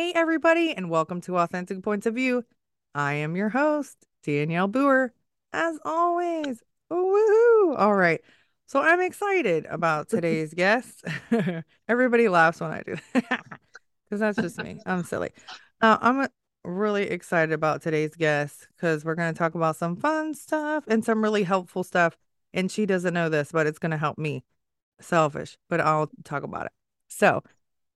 Hey, everybody, and welcome to Authentic Points of View. I am your host, Danielle Boer, as always. Woohoo! All right. So I'm excited about today's guest. Everybody laughs when I do that because that's just me. I'm silly. Uh, I'm really excited about today's guest because we're going to talk about some fun stuff and some really helpful stuff. And she doesn't know this, but it's going to help me. Selfish, but I'll talk about it. So,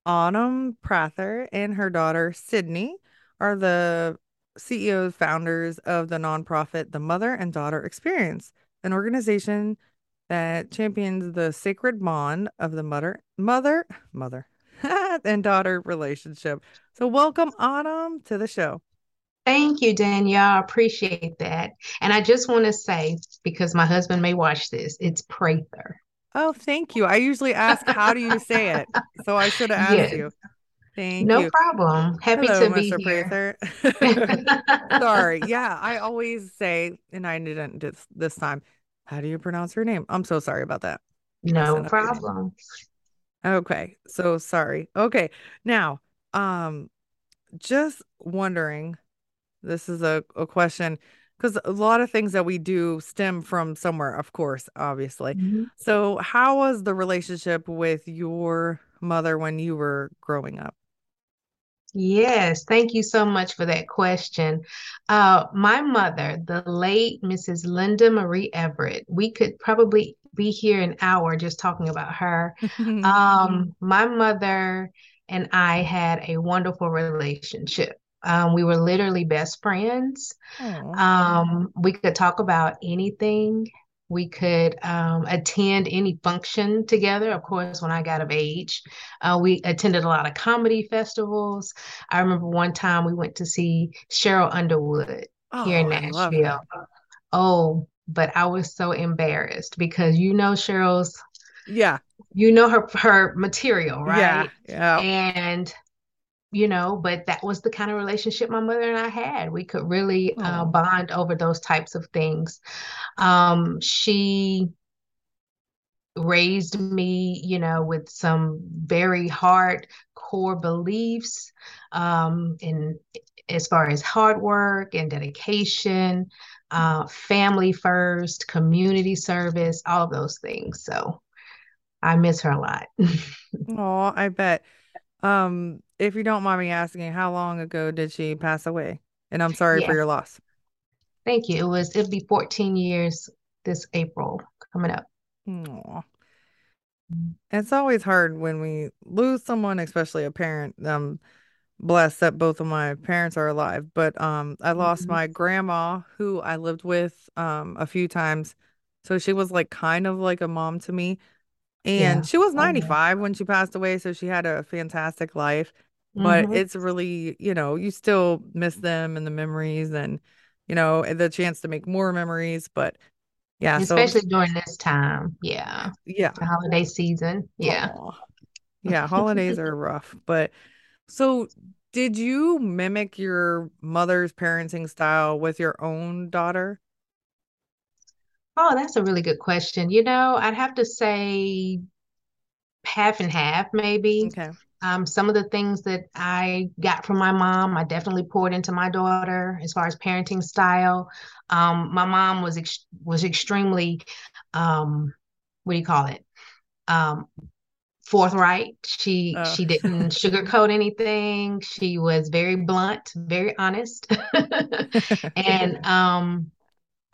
Autumn Prather and her daughter Sydney are the CEOs, founders of the nonprofit The Mother and Daughter Experience, an organization that champions the sacred bond of the mother, mother, mother, and daughter relationship. So, welcome, Autumn, to the show. Thank you, Danielle. I appreciate that. And I just want to say, because my husband may watch this, it's Prather. Oh, thank you. I usually ask, how do you say it? So I should have asked yes. you. Thank you. no you. problem. Happy Hello, to be Mr. here. Prather. Sorry. Yeah, I always say, and I didn't this, this time. How do you pronounce your name? I'm so sorry about that. No problem. Okay. So sorry. Okay. Now, um, just wondering, this is a, a question because a lot of things that we do stem from somewhere, of course, obviously. Mhm. So, how was the relationship with your mother when you were growing up? Yes, thank you so much for that question. Uh, my mother, the late Mrs. Linda Marie Everett, we could probably be here an hour just talking about her. Um, my mother and I had a wonderful relationship. Um, we were literally best friends. Um, we could talk about anything. We could um, attend any function together. Of course, when I got of age, uh, we attended a lot of comedy festivals. I remember one time we went to see Cheryl Underwood here in Oh, Nashville. Oh, but I was so embarrassed because you know Cheryl's, Yeah. you know her her material, right Yeah. right? Yeah. And you know, but that was the kind of relationship my mother and I had. We could really uh, Oh. bond over those types of things. Um, she raised me, you know, with some very hard core beliefs, um, in as far as hard work and dedication, uh, family first, community service, all of those things. So I miss her a lot. Oh, I bet. Um, if you don't mind me asking, how long ago did she pass away? And I'm sorry for your loss. Thank you. It was it'll be 14 years this April coming up. Aww. It's always hard when we lose someone, especially a parent. Um, blessed that both of my parents are alive, but um, I lost Mhm. my grandma who I lived with um a few times. So she was like kind of like a mom to me. And Yeah. she was Oh yeah. 95 when she passed away, so she had a fantastic life. But hmm it's really, you know, you still miss them and the memories and, you know, the chance to make more memories. But yeah, so Especially during this time. Yeah. yeah. The holiday season. Yeah. Oh, yeah, holidays are rough. But so did you mimic your mother's parenting style with your own daughter? Oh, that's a really good question. You know, I'd have to say half and half, maybe. Okay. Um, some of the things that I got from my mom, I definitely poured into my daughter as far as parenting style. Um, my mom was ex was extremely, um, what do you call it? Um, forthright. She Oh. she didn't sugarcoat anything. She was very blunt, very honest. And um,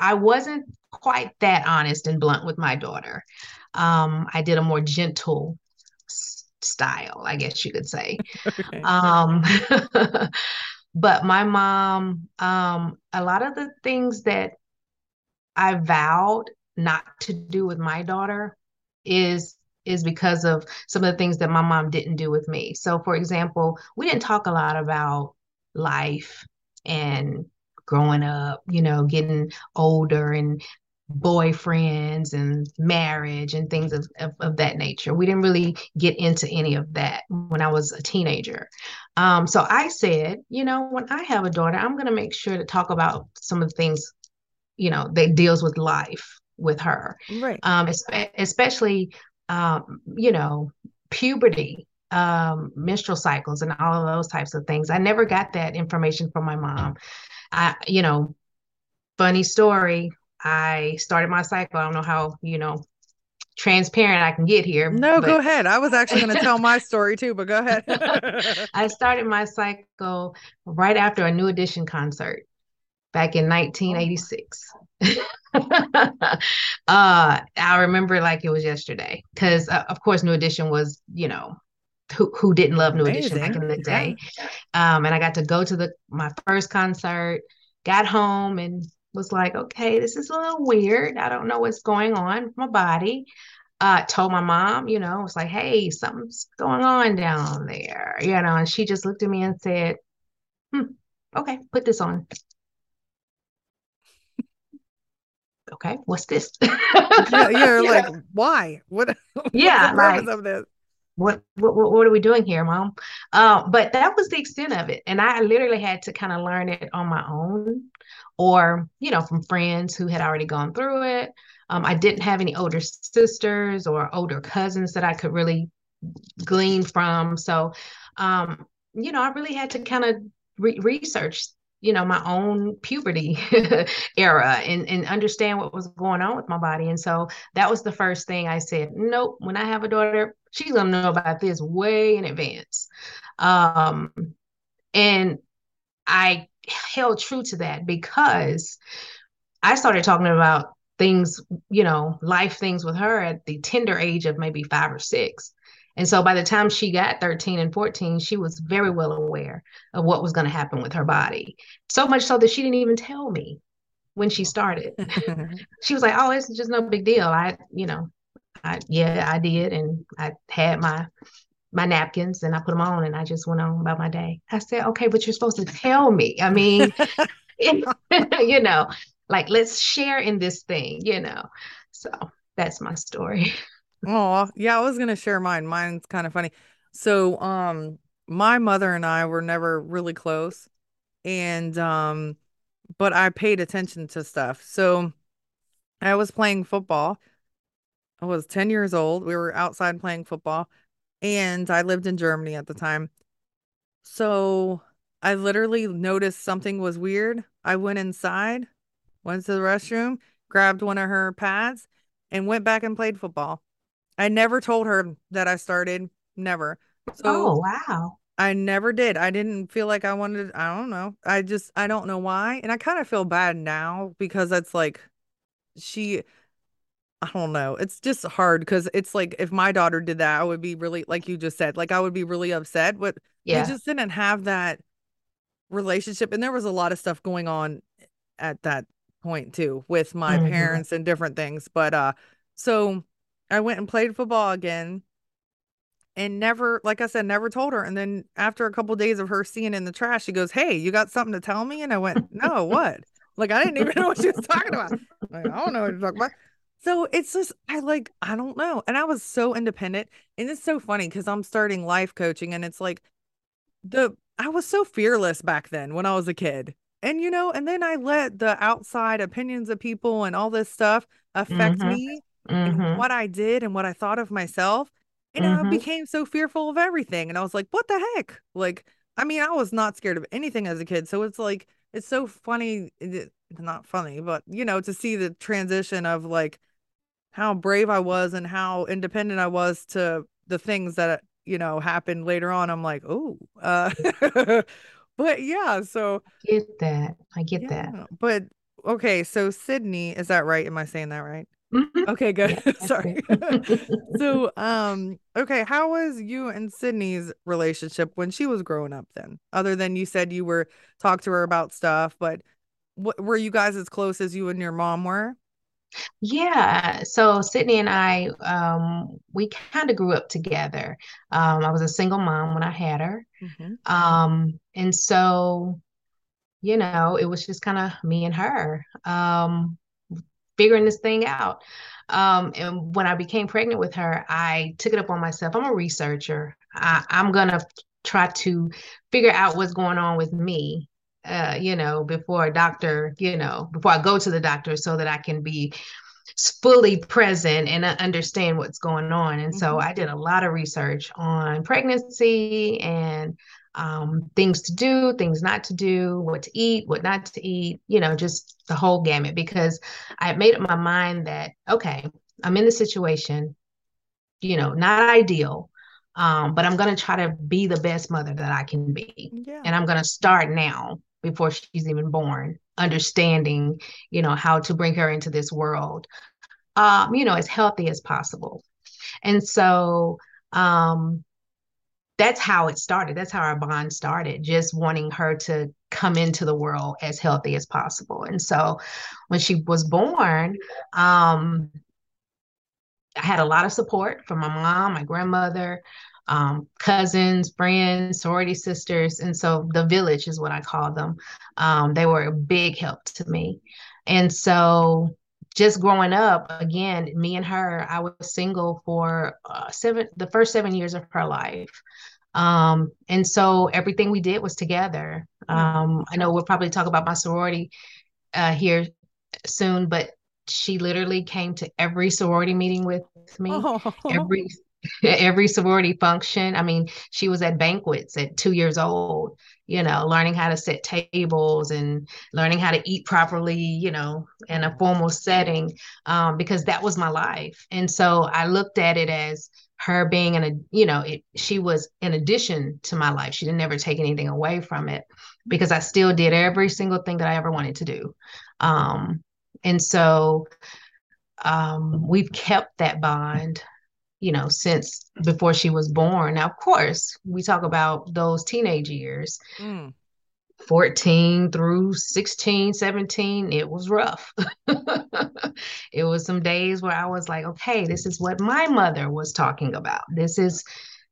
I wasn't quite that honest and blunt with my daughter. Um, I did a more gentle style, I guess you could say. Okay. Um, but my mom, um, a lot of the things that I vowed not to do with my daughter is is because of some of the things that my mom didn't do with me. So for example, we didn't talk a lot about life and growing up, you know, getting older and boyfriends and marriage and things of, of, of that nature. We didn't really get into any of that when I was a teenager. Um, so I said, you know, when I have a daughter, I'm going to make sure to talk about some of the things you know that deals with life with her Right. um especially um you know puberty um menstrual cycles and all of those types of things i never got that information from my mom i you know funny story i started my cycle i don't know how you know transparent i can get here No, go ahead. I was actually going to tell my story too, but go ahead. i started my cycle right after a New Edition concert back in Oh, 1986. uh, I remember like it was yesterday because, uh, of course, New Edition was, you know, who, who didn't love New Edition back in the Yeah. day. Um, and I got to go to the my first concert, got home and was like, okay, this is a little weird. I don't know what's going on with my body. Uh, told my mom, you know, it's like, hey, something's going on down there, you know, and she just looked at me and said, hmm, okay, put this on. okay, what's this? Yeah, you're you like, why? What what's the yeah, purpose like of this? what, what what are we doing here, mom? Uh, but that was the extent of it, and I literally had to kind of learn it on my own, or you know, from friends who had already gone through it. Um, I didn't have any older sisters or older cousins that I could really glean from. So, um, you know, I really had to kind of re- research, you know, my own puberty era and, and understand what was going on with my body. And so that was the first thing I said, nope, when I have a daughter, she's going to know about this way in advance. Um, and I held true to that because I started talking about things, you know, life things with her at the tender age of maybe five or six. And so by the time she got 13 and 14, she was very well aware of what was going to happen with her body. So much so that she didn't even tell me when she started. She was like, "Oh, it's just no big deal." I, you know, I yeah, I did and I had my my napkins and I put them on and I just went on about my day. I said, "Okay, but you're supposed to tell me." I mean, you know, like let's share in this thing, you know. So that's my story. Oh, yeah, I was gonna share mine. Mine's kind of funny. So, um, my mother and I were never really close, and um, but I paid attention to stuff. So I was playing football. I was 10 years old. We were outside playing football, and I lived in Germany at the time. So I literally noticed something was weird. I went inside, went to the restroom, grabbed one of her pads, and went back and played football. I never told her that I started, never. So Oh, wow. I never did. I didn't feel like I wanted, I don't know. I just, I don't know why. And I kind of feel bad now because it's like she, I don't know. It's just hard because it's like if my daughter did that, I would be really, like you just said, like I would be really upset. But Yeah. we just didn't have that relationship. And there was a lot of stuff going on at that point too with my hmm parents and different things. But uh, so I went and played football again and never, like I said, never told her. And then after a couple days of her seeing in the trash, she goes, Hey, you got something to tell me? And I went, No, what? Like I didn't even know what she was talking about. Like, I don't know what you're talking about. So it's just I like I don't know. And I was so independent. And it's so funny because I'm starting life coaching and it's like the I was so fearless back then when I was a kid. And you know, and then I let the outside opinions of people and all this stuff affect hmm me and hmm what I did and what I thought of myself. And I hmm became so fearful of everything. And I was like, what the heck? Like, I mean, I was not scared of anything as a kid. So it's like, it's so funny. Not funny, but you know, to see the transition of like how brave I was and how independent I was to the things that, you know, happened later on. I'm like, oh, uh, but yeah. So, Get that. I get that. But okay. So, Sydney, is that right? Am I saying that right? hmm Okay, good. Yeah, Sorry. So, um, okay, how was you and Sydney's relationship when she was growing up then? Other than you said you were talk to her about stuff, but what were you guys as close as you and your mom were? Yeah, so Sydney and I, um, we kind of grew up together. Um, I was a single mom when I had her. hmm Um, and so, you know, it was just kind of me and her, um, figuring this thing out. Um, and when I became pregnant with her, I took it up on myself. I'm a researcher. I, I'm gonna try to figure out what's going on with me, uh, you know, before a doctor, you know, before I go to the doctor so that I can be fully present and understand what's going on. And so hmm I did a lot of research on pregnancy and um, things to do, things not to do, what to eat, what not to eat, you know, just the whole gamut because I made up my mind that, okay, I'm in the situation, you know, not ideal, um, but I'm going to try to be the best mother that I can be. Yeah. And I'm going to start now before she's even born, understanding, you know, how to bring her into this world um, you know, as healthy as possible. And so um, that's how it started. That's how our bond started, just wanting her to come into the world as healthy as possible. And so when she was born, um, I had a lot of support from my mom, my grandmother, um, cousins, friends, sorority sisters. And so the village is what I call them. Um, they were a big help to me. And so just growing up, again, me and her, I was single for uh, seven, the first seven years of her life. Um, and so everything we did was together. Um, I know we'll probably talk about my sorority uh, here soon, but she literally came to every sorority meeting with me, Oh. every every sorority function. I mean, she was at banquets at two years old, you know, learning how to set tables and learning how to eat properly, you know, in a formal setting, um, because that was my life. And so I looked at it as her being in a, you know, it, she was in addition to my life. She didn't ever take anything away from it because I still did every single thing that I ever wanted to do. Um, and so um, we've kept that bond, you know, since before she was born. Now, of course, we talk about those teenage years, Mm. 14 through 16, 17. it was rough. It was some days where I was like, okay, this is what my mother was talking about. This is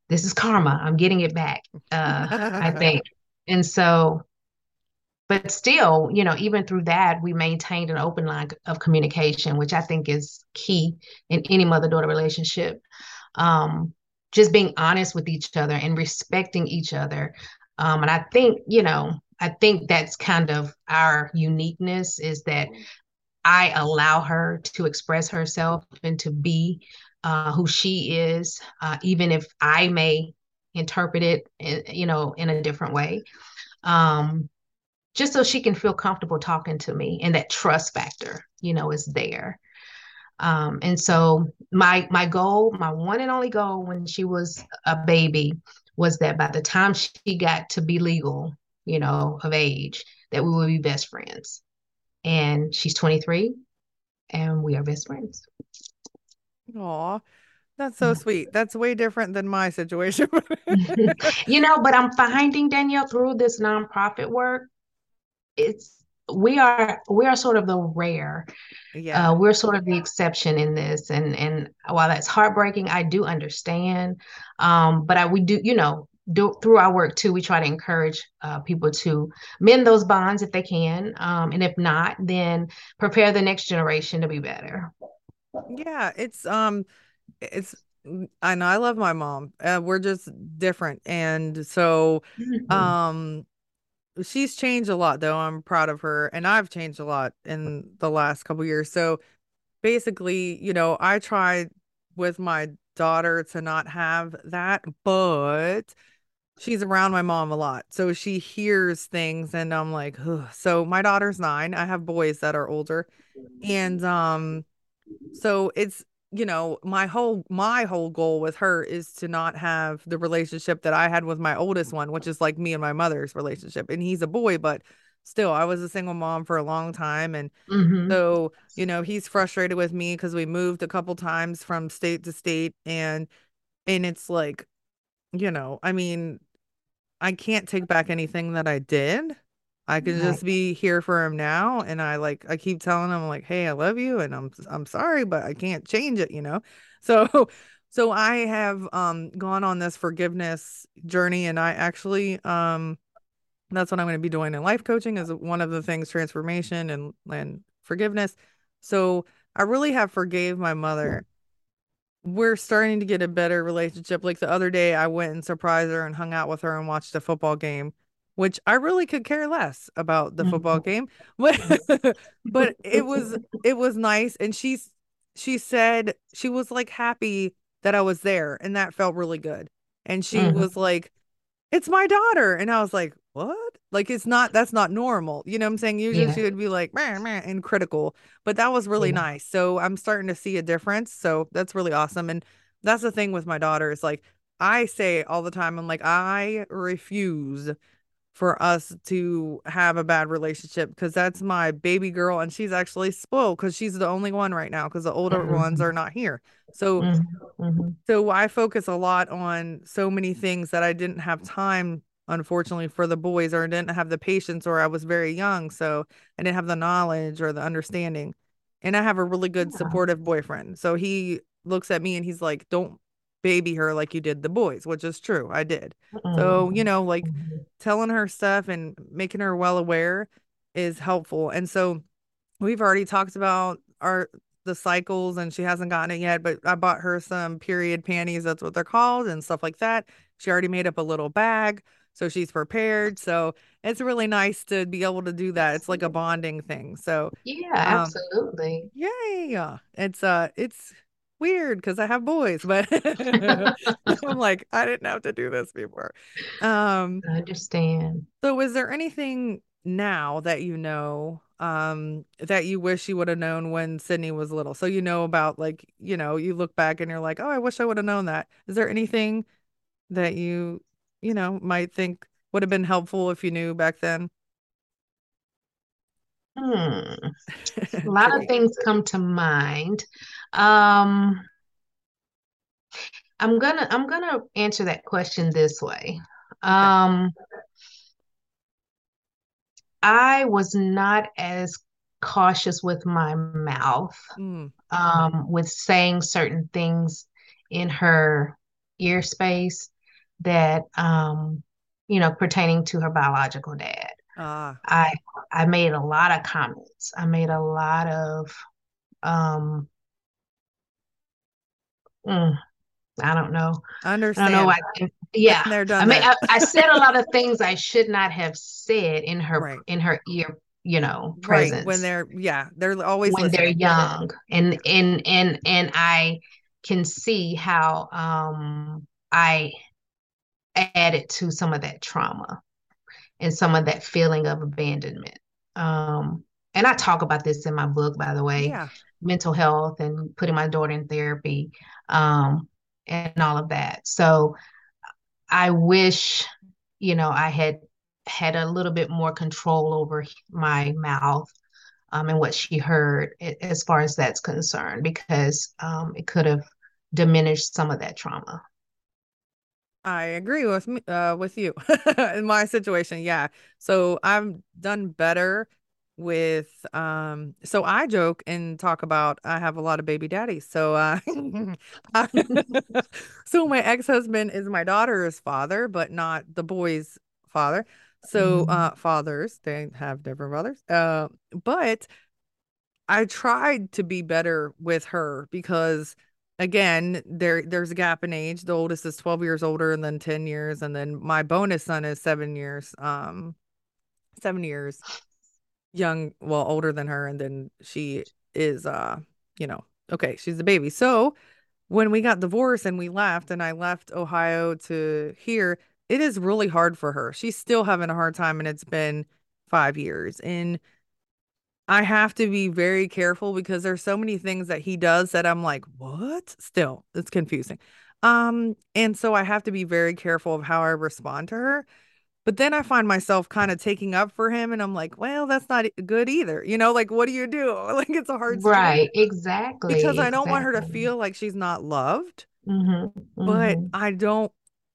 this is karma. I'm getting it back, uh, I think. And so but still, you know, even through that, we maintained an open line of communication, which I think is key in any mother-daughter relationship. Um, just being honest with each other and respecting each other. Um, and I think, you know, I think that's kind of our uniqueness is that I allow her to express herself and to be uh, who she is, uh, even if I may interpret it, you know, in a different way. Um, just so she can feel comfortable talking to me and that trust factor, you know, is there. Um, and so my my goal, my one and only goal when she was a baby was that by the time she got to be legal, you know, of age, that we would be best friends. And she's 23 and we are best friends. Aw, that's so sweet. That's way different than my situation. you know, but I'm finding Danielle through this nonprofit work, it's we are we are sort of the rare yeah. uh, we're sort of the exception in this. And and while that's heartbreaking i do understand. Um but i we do you know do, through our work too we try to encourage uh, people to mend those bonds if they can. Um and if not then prepare the next generation to be better. Yeah it's um it's I know I love my mom. Uh, we're just different, and so mm-hmm. um, she's changed a lot though i'm proud of her and i've changed a lot in the last couple years so basically you know i tried with my daughter to not have that but she's around my mom a lot so she hears things and i'm like Ugh. so my daughter's nine i have boys that are older and um so it's you know my whole my whole goal with her is to not have the relationship that i had with my oldest one which is like me and my mother's relationship and he's a boy but still i was a single mom for a long time and mm-hmm. so you know he's frustrated with me because we moved a couple times from state to state and and it's like you know i mean i can't take back anything that i did I could just be here for him now. And I like, I keep telling him like, Hey, I love you. And I'm, I'm sorry, but I can't change it, you know? So, so I have, um, gone on this forgiveness journey and I actually, um, that's what I'm going to be doing in life coaching is one of the things, transformation and, and forgiveness. So I really have forgave my mother. We're starting to get a better relationship. Like the other day, I went and surprised her and hung out with her and watched a football game which I really could care less about the football mm-hmm. game. But but it was it was nice and she's she said she was like happy that I was there and that felt really good. And she mm-hmm. was like it's my daughter and I was like what? Like it's not that's not normal. You know what I'm saying? Usually yeah. she would be like meh, meh, and critical, but that was really yeah. nice. So I'm starting to see a difference. So that's really awesome. And that's the thing with my daughter is like I say all the time, I'm like, I refuse for us to have a bad relationship because that's my baby girl and she's actually spoiled because she's the only one right now because the older mm-hmm. ones are not here so mm-hmm. mm-hmm. so i focus a lot on so many things that i didn't have time unfortunately for the boys or didn't have the patience or i was very young so i didn't have the knowledge or the understanding and i have a really good supportive boyfriend so he looks at me and he's like don't baby her like you did the boys, which is true. I did. Mm-hmm. So, you know, like telling her stuff and making her well aware is helpful. And so we've already talked about our the cycles and she hasn't gotten it yet, but I bought her some period panties, that's what they're called, and stuff like that. She already made up a little bag. So she's prepared. So it's really nice to be able to do that. It's like a bonding thing. So yeah, um, absolutely. Yeah. It's uh it's weird because I have boys, but I'm like, I didn't have to do this before. Um, I understand. So, is there anything now that you know um that you wish you would have known when Sydney was little? So you know about like, you know, you look back and you're like, oh, I wish I would have known that. Is there anything that you, you know, might think would have been helpful if you knew back then? Hmm. A lot of things come to mind. Um, I'm gonna I'm gonna answer that question this way. Um, I was not as cautious with my mouth, mm. um, with saying certain things in her ear space that um, you know, pertaining to her biological dad. Uh. I I made a lot of comments. I made a lot of um mm, I don't know. I understand. I don't know. I, yeah. I mean, I, I, said a lot of things I should not have said in her right. in her ear, you know, presence. Right. When they're yeah, they're always when they're young. And and and and I can see how um I added to some of that trauma and some of that feeling of abandonment. Um, and I talk about this in my book, by the way, yeah. mental health and putting my daughter in therapy um, and all of that. So I wish, you know, I had had a little bit more control over my mouth um, and what she heard as far as that's concerned, because um, it could have diminished some of that trauma. I agree with me uh, with you in my situation. Yeah. So I've done better with um so I joke and talk about I have a lot of baby daddies. So uh so my ex-husband is my daughter's father, but not the boy's father. So mm-hmm. uh fathers, they have different fathers. Uh but I tried to be better with her because again, there there's a gap in age. The oldest is 12 years older and then 10 years and then my bonus son is 7 years um 7 years young, well older than her and then she is uh, you know, okay, she's a baby. So, when we got divorced and we left and I left Ohio to here, it is really hard for her. She's still having a hard time and it's been 5 years. And I have to be very careful because there's so many things that he does that I'm like, what? Still, it's confusing. Um, and so I have to be very careful of how I respond to her. But then I find myself kind of taking up for him, and I'm like, well, that's not good either. You know, like, what do you do? Like, it's a hard right, exactly. Because. I don't want her to feel like she's not loved, mm-hmm, mm-hmm. but I don't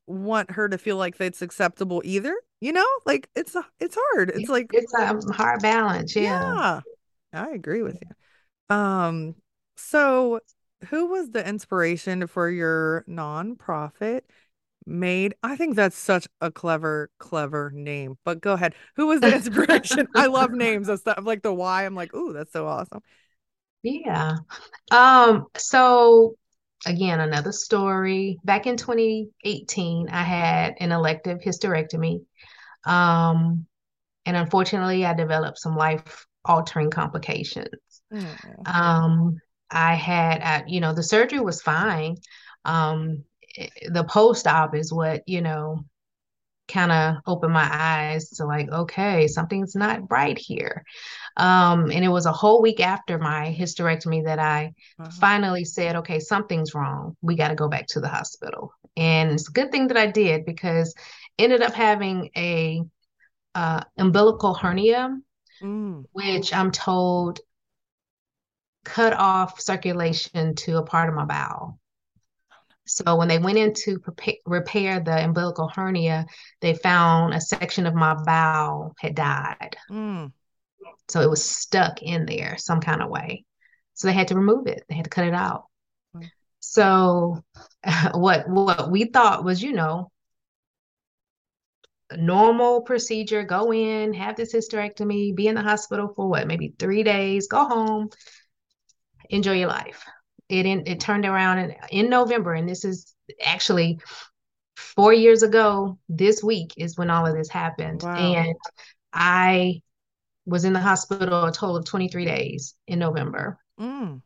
want her to feel like it's acceptable either you know? Like it's it's hard. It's like it's a hard balance yeah. Yeah i agree with you. Um so who was the inspiration for your nonprofit made? I think that's such a clever clever name but go ahead. Who was the inspiration? I love names of stuff like the why i'm like oh that's so awesome. Yeah. Um so again, another story. Back in 2018, I had an elective hysterectomy. Um, and unfortunately, I developed some life altering complications. Mm. Um, I had, uh, you know, the surgery was fine. Um, the post op is what, you know, kind of opened my eyes to like, okay, something's not right here. Um, and it was a whole week after my hysterectomy that I uh-huh. finally said, okay, something's wrong. We got to go back to the hospital. And it's a good thing that I did because ended up having a uh, umbilical hernia, mm. which I'm told cut off circulation to a part of my bowel. So when they went in to prepare, repair the umbilical hernia, they found a section of my bowel had died. Mm. So it was stuck in there some kind of way. So they had to remove it. They had to cut it out. Mm. So what what we thought was, you know, normal procedure, go in, have this hysterectomy, be in the hospital for what, maybe 3 days, go home, enjoy your life it in, it turned around in, in November, and this is actually four years ago. This week is when all of this happened, wow. and I was in the hospital a total of 23 days in November mm.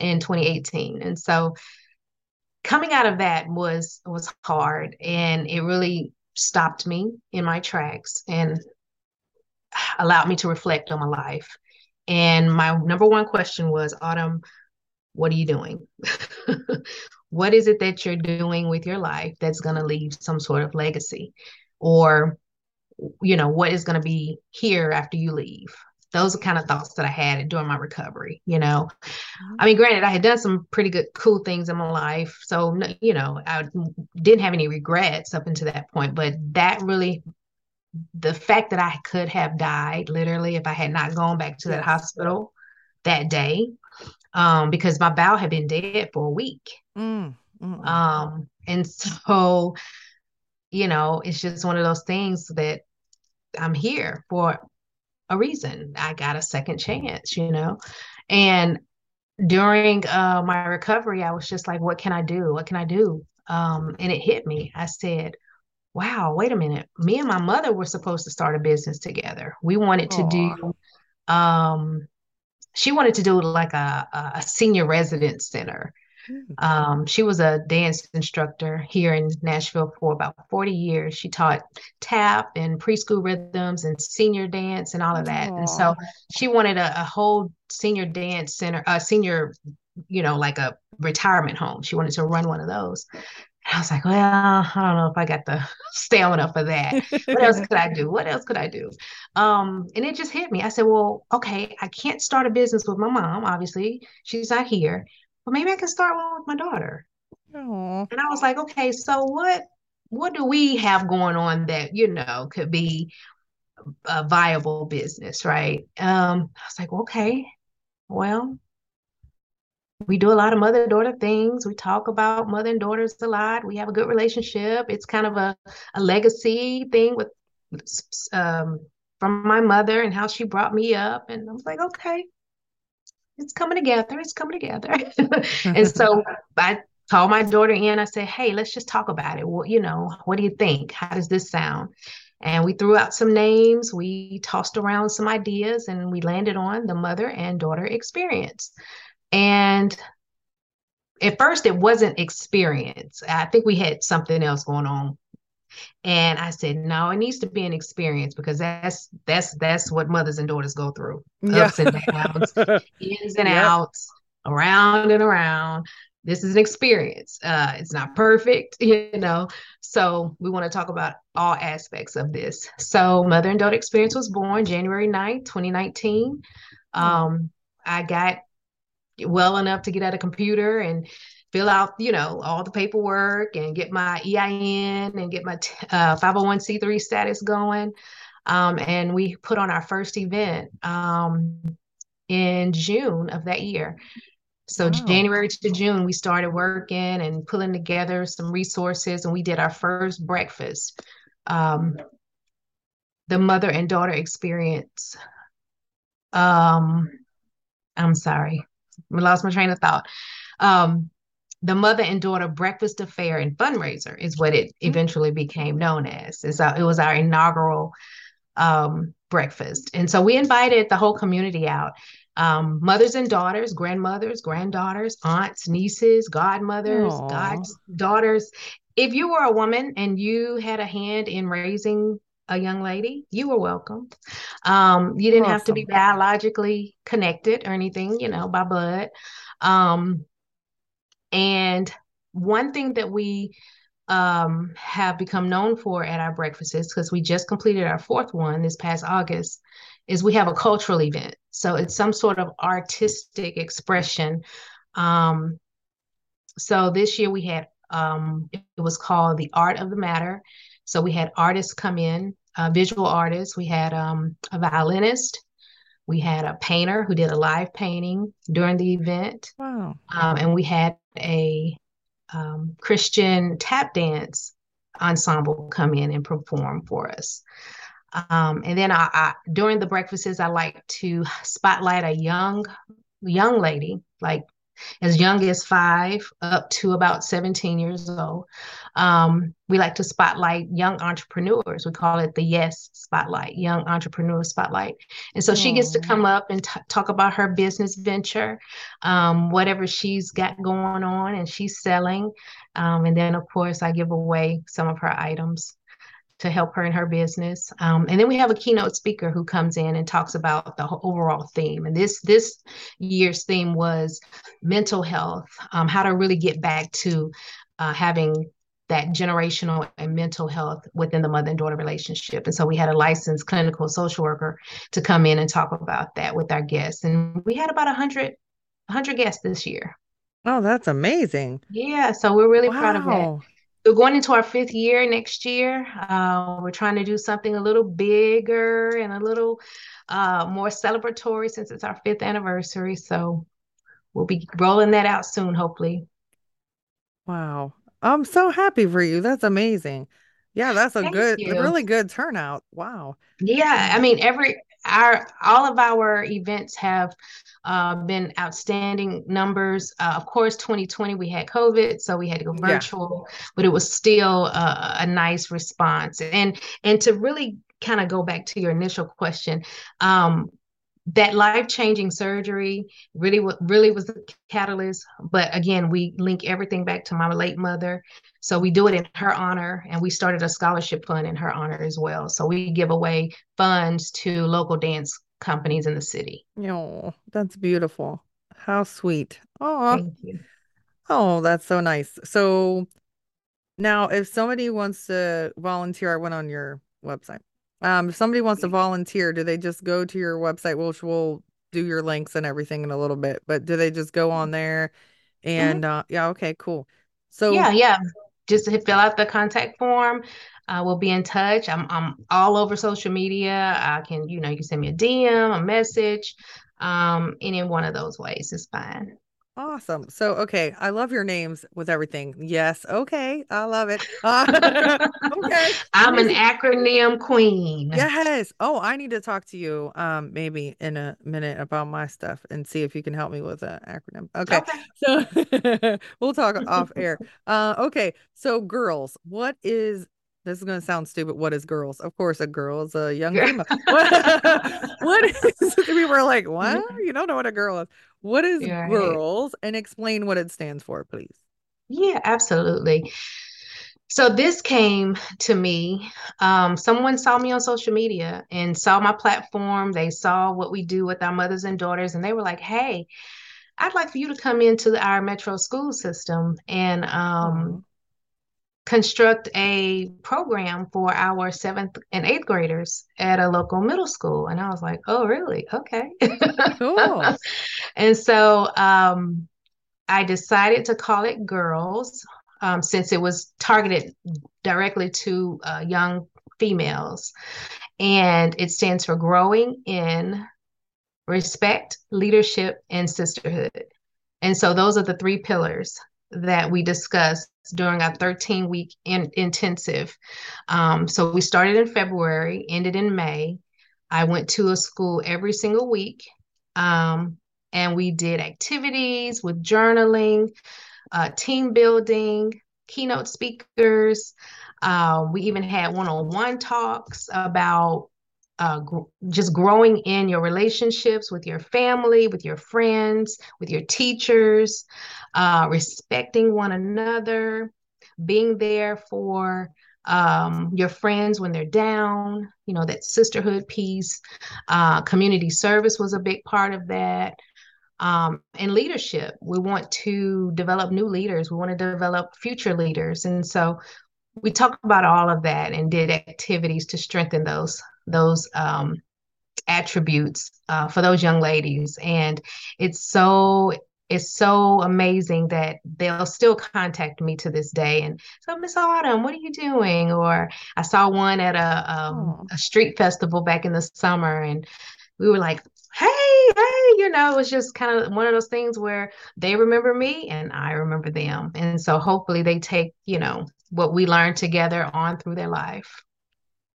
in 2018, and so coming out of that was was hard, and it really stopped me in my tracks and allowed me to reflect on my life. And my number one question was, Autumn, what are you doing? what is it that you're doing with your life that's going to leave some sort of legacy? Or, you know, what is going to be here after you leave? Those are kind of thoughts that I had during my recovery. You know, mm-hmm. I mean, granted, I had done some pretty good, cool things in my life. So, you know, I didn't have any regrets up until that point. But that really the fact that I could have died literally if I had not gone back to that hospital that day um, because my bowel had been dead for a week. Mm, um, and so, you know, it's just one of those things that I'm here for a reason. I got a second chance, you know, and during uh, my recovery, I was just like, what can I do? What can I do? Um, and it hit me. I said, wow, wait a minute. Me and my mother were supposed to start a business together. We wanted to do um, she wanted to do like a, a senior residence center. Hmm. Um, she was a dance instructor here in Nashville for about 40 years. She taught tap and preschool rhythms and senior dance and all of that. Aww. And so she wanted a, a, whole senior dance center, a senior, you know, like a retirement home. She wanted to run one of those. I was like, well, I don't know if I got the stamina for that. What else could I do? What else could I do? Um, and it just hit me. I said, well, okay, I can't start a business with my mom. Obviously, she's not here, but maybe I can start one with my daughter. Oh, And I was like, okay, so what what do we have going on that, you know, could be a viable business, right? Um, I was like, okay, well, we do a lot of mother daughter things. We talk about mother and daughters a lot. We have a good relationship. It's kind of a, a legacy thing with um, from my mother and how she brought me up. And I was like, okay, it's coming together. It's coming together. and so I called my daughter in. I said, hey, let's just talk about it. Well, you know, what do you think? How does this sound? And we threw out some names, we tossed around some ideas, and we landed on the mother and daughter experience. And at first, it wasn't experience. I think we had something else going on. And I said, no, it needs to be an experience because that's that's that's what mothers and daughters go through. yeah. Ups and downs, ins and Yep. outs, around and around. This is an experience. Uh, it's not perfect, you know. So we want to talk about all aspects of this. So Mother and Daughter Experience was born January 9th, 2019. Um, I got well enough to get at a computer and fill out, you know, all the paperwork and get my EIN and get my uh, 501c3 status going. Um, and we put on our first event um, in June of that year. So Wow. January to June, we started working and pulling together some resources, and we did our first breakfast, um, the mother and daughter experience. Um, I'm sorry, lost my train of thought. Um, the mother and daughter breakfast affair and fundraiser is what it eventually became known as. It's our, it was our inaugural um, breakfast, and so we invited the whole community out. Um, mothers and daughters, grandmothers, granddaughters, aunts, nieces, godmothers, Aw. goddaughters. If you were a woman and you had a hand in raising a young lady, you were welcome. Um, you didn't have to be biologically connected or anything, you know, by blood. Um, and one thing that we um, have become known for at our breakfasts, because we just completed our fourth one this past August, is we have a cultural event. So it's some sort of artistic expression. Um, so this year we had um, it was called the Art of the Matter. So we had artists come in, uh, visual artists. We had um, a violinist. We had a painter who did a live painting during the event, Wow. um, and we had a um, Christian tap dance ensemble come in and perform for us. Um, and then I, I during the breakfasts, I like to spotlight a young young lady, like as young as five up to about 17 years old. Um, we like to spotlight young entrepreneurs. We call it the Yes Spotlight, Young Entrepreneur Spotlight. And so she gets to come up and t- talk about her business venture, um, whatever she's got going on and she's selling. Um, and then, of course, I give away some of her items to help her in her business. Um, and then we have a keynote speaker who comes in and talks about the overall theme. And this this year's theme was mental health, um, how to really get back to uh, having that generational and mental health within the mother and daughter relationship. And so we had a licensed clinical social worker to come in and talk about that with our guests. And we had about 100, 100 guests this year. Oh, that's amazing. Yeah, so we're really proud of that. We're going into our fifth year next year. Uh, we're trying to do something a little bigger and a little uh, more celebratory since it's our fifth anniversary. So we'll be rolling that out soon, hopefully. Wow. I'm so happy for you. That's amazing. Yeah, that's a Thank good, you. really good turnout. Wow. Yeah, I mean, every our all of our events have uh, been outstanding numbers. Uh, of course, 2020 we had COVID, so we had to go Yeah. virtual, but it was still a, a nice response. And and to really kind of go back to your initial question, um, that life-changing surgery really really was the catalyst. But again, we link everything back to my late mother. So we do it in her honor, and we started a scholarship fund in her honor as well. So we give away funds to local dance companies in the city. Oh, that's beautiful. How sweet. Oh, oh, that's so nice. So Now, if somebody wants to volunteer, I went on your website. Um, if somebody wants to volunteer, do they just go to your website, which will do your links and everything in a little bit, but do they just go on there Mhm. and uh yeah, okay, cool. So Yeah, yeah. Just fill out the contact form. Uh, we'll be in touch. I'm I'm all over social media. I can, you know, you can send me a DM, a message, um, any one of those ways is fine. Awesome. So okay, I love your names with everything. Yes, okay, I love it. Uh, okay, I'm an acronym queen. Yes. Oh, I need to talk to you um maybe in a minute about my stuff and see if you can help me with an acronym. Okay. Okay. So we'll talk off air. Uh okay. So girls, what is this is gonna sound stupid. What is girls? Of course, a girl is a young female. What what is we were like, what? You don't know what a girl is. What is Right. girls? And explain what it stands for, please. Yeah, absolutely. So this came to me. Um, someone saw me on social media and saw my platform. They saw what we do with our mothers and daughters, and they were like, "Hey, I'd like for you to come into our metro school system and um, construct a program for our seventh and eighth graders at a local middle school." And I was like, "Oh, really? Okay." Cool. And so um, I decided to call it Girls um, since it was targeted directly to uh, young females. And it stands for Growing in Respect, Leadership, and Sisterhood. And so those are the three pillars that we discussed during our 13 week in- intensive. Um, so we started in February, ended in May. I went to a school every single week. Um, and we did activities with journaling, uh, team building, keynote speakers. Uh, we even had one on one talks about uh, gr- just growing in your relationships with your family, with your friends, with your teachers, uh, respecting one another, being there for um, your friends when they're down, you know, that sisterhood piece. Uh, community service was a big part of that um, and leadership. We want to develop new leaders. We want to develop future leaders. And so we talked about all of that and did activities to strengthen those those um, attributes uh, for those young ladies. And it's so it's so amazing that they'll still contact me to this day and so miss autumn what are you doing or i saw one at a um, Oh. a street festival back in the summer and we were like, hey, hey, you know, it was just kind of one of those things where they remember me and I remember them. And so hopefully they take, you know, what we learned together on through their life.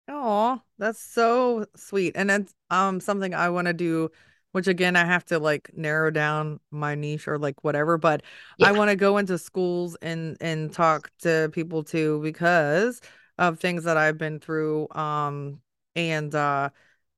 Oh, that's so sweet. And it's um something I want to do, which again I have to like narrow down my niche or like whatever, but I want to go into schools and and talk to people too because of things that I've been through. Um and uh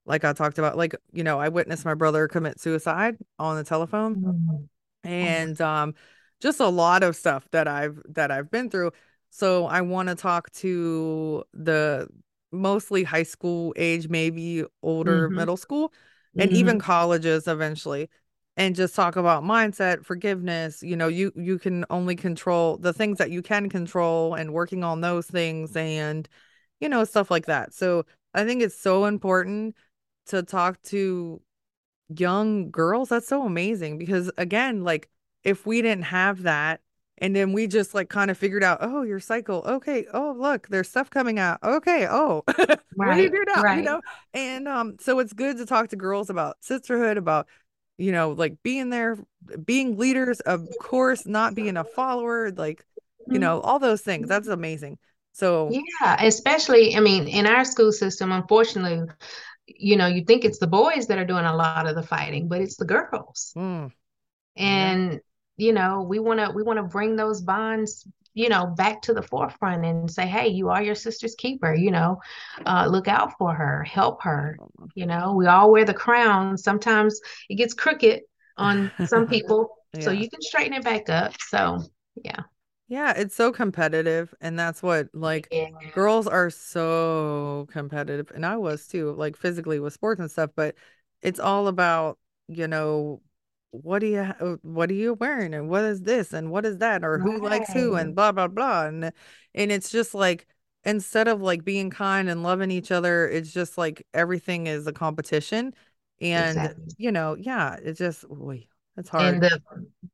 like I talked about, like, you know, I witnessed my brother commit suicide on the telephone Mm. Oh my. and um just a lot of stuff that I've that I've been through. So I want to talk to the mostly high school age, maybe older Mm-hmm. middle school and even Mm-hmm. colleges eventually and just talk about mindset, forgiveness, you know, you you can only control the things that you can control and working on those things and you know stuff like that. So I think it's so important to talk to young girls, that's so amazing because again, like if we didn't have that and then we just like kind of figured out, oh, your cycle. Okay. Oh, look, there's stuff coming out. Okay. Oh, what do you do now? You know? And um, so it's good to talk to girls about sisterhood, about, you know, like being there, being leaders, of course, not being a follower, like, you Mhm. know, all those things. That's amazing. So, Yeah, especially, I mean, in our school system, unfortunately, you know, you think it's the boys that are doing a lot of the fighting, but it's the girls. mm, and you know we want to we want to bring those bonds you know back to the forefront and say hey you are your sister's keeper you know uh, look out for her help her. You know we all wear the crown. Sometimes it gets crooked on some people so you can straighten it back up. So yeah. Yeah, it's so competitive, and that's what like yeah. girls are so competitive, and I was too, like physically with sports and stuff, but it's all about, you know, what do you uh, what are you wearing and what is this and what is that or who likes who and blah blah blah and and it's just like instead of like being kind and loving each other it's just like everything is a competition and Exactly. you know yeah it's just boy it's And the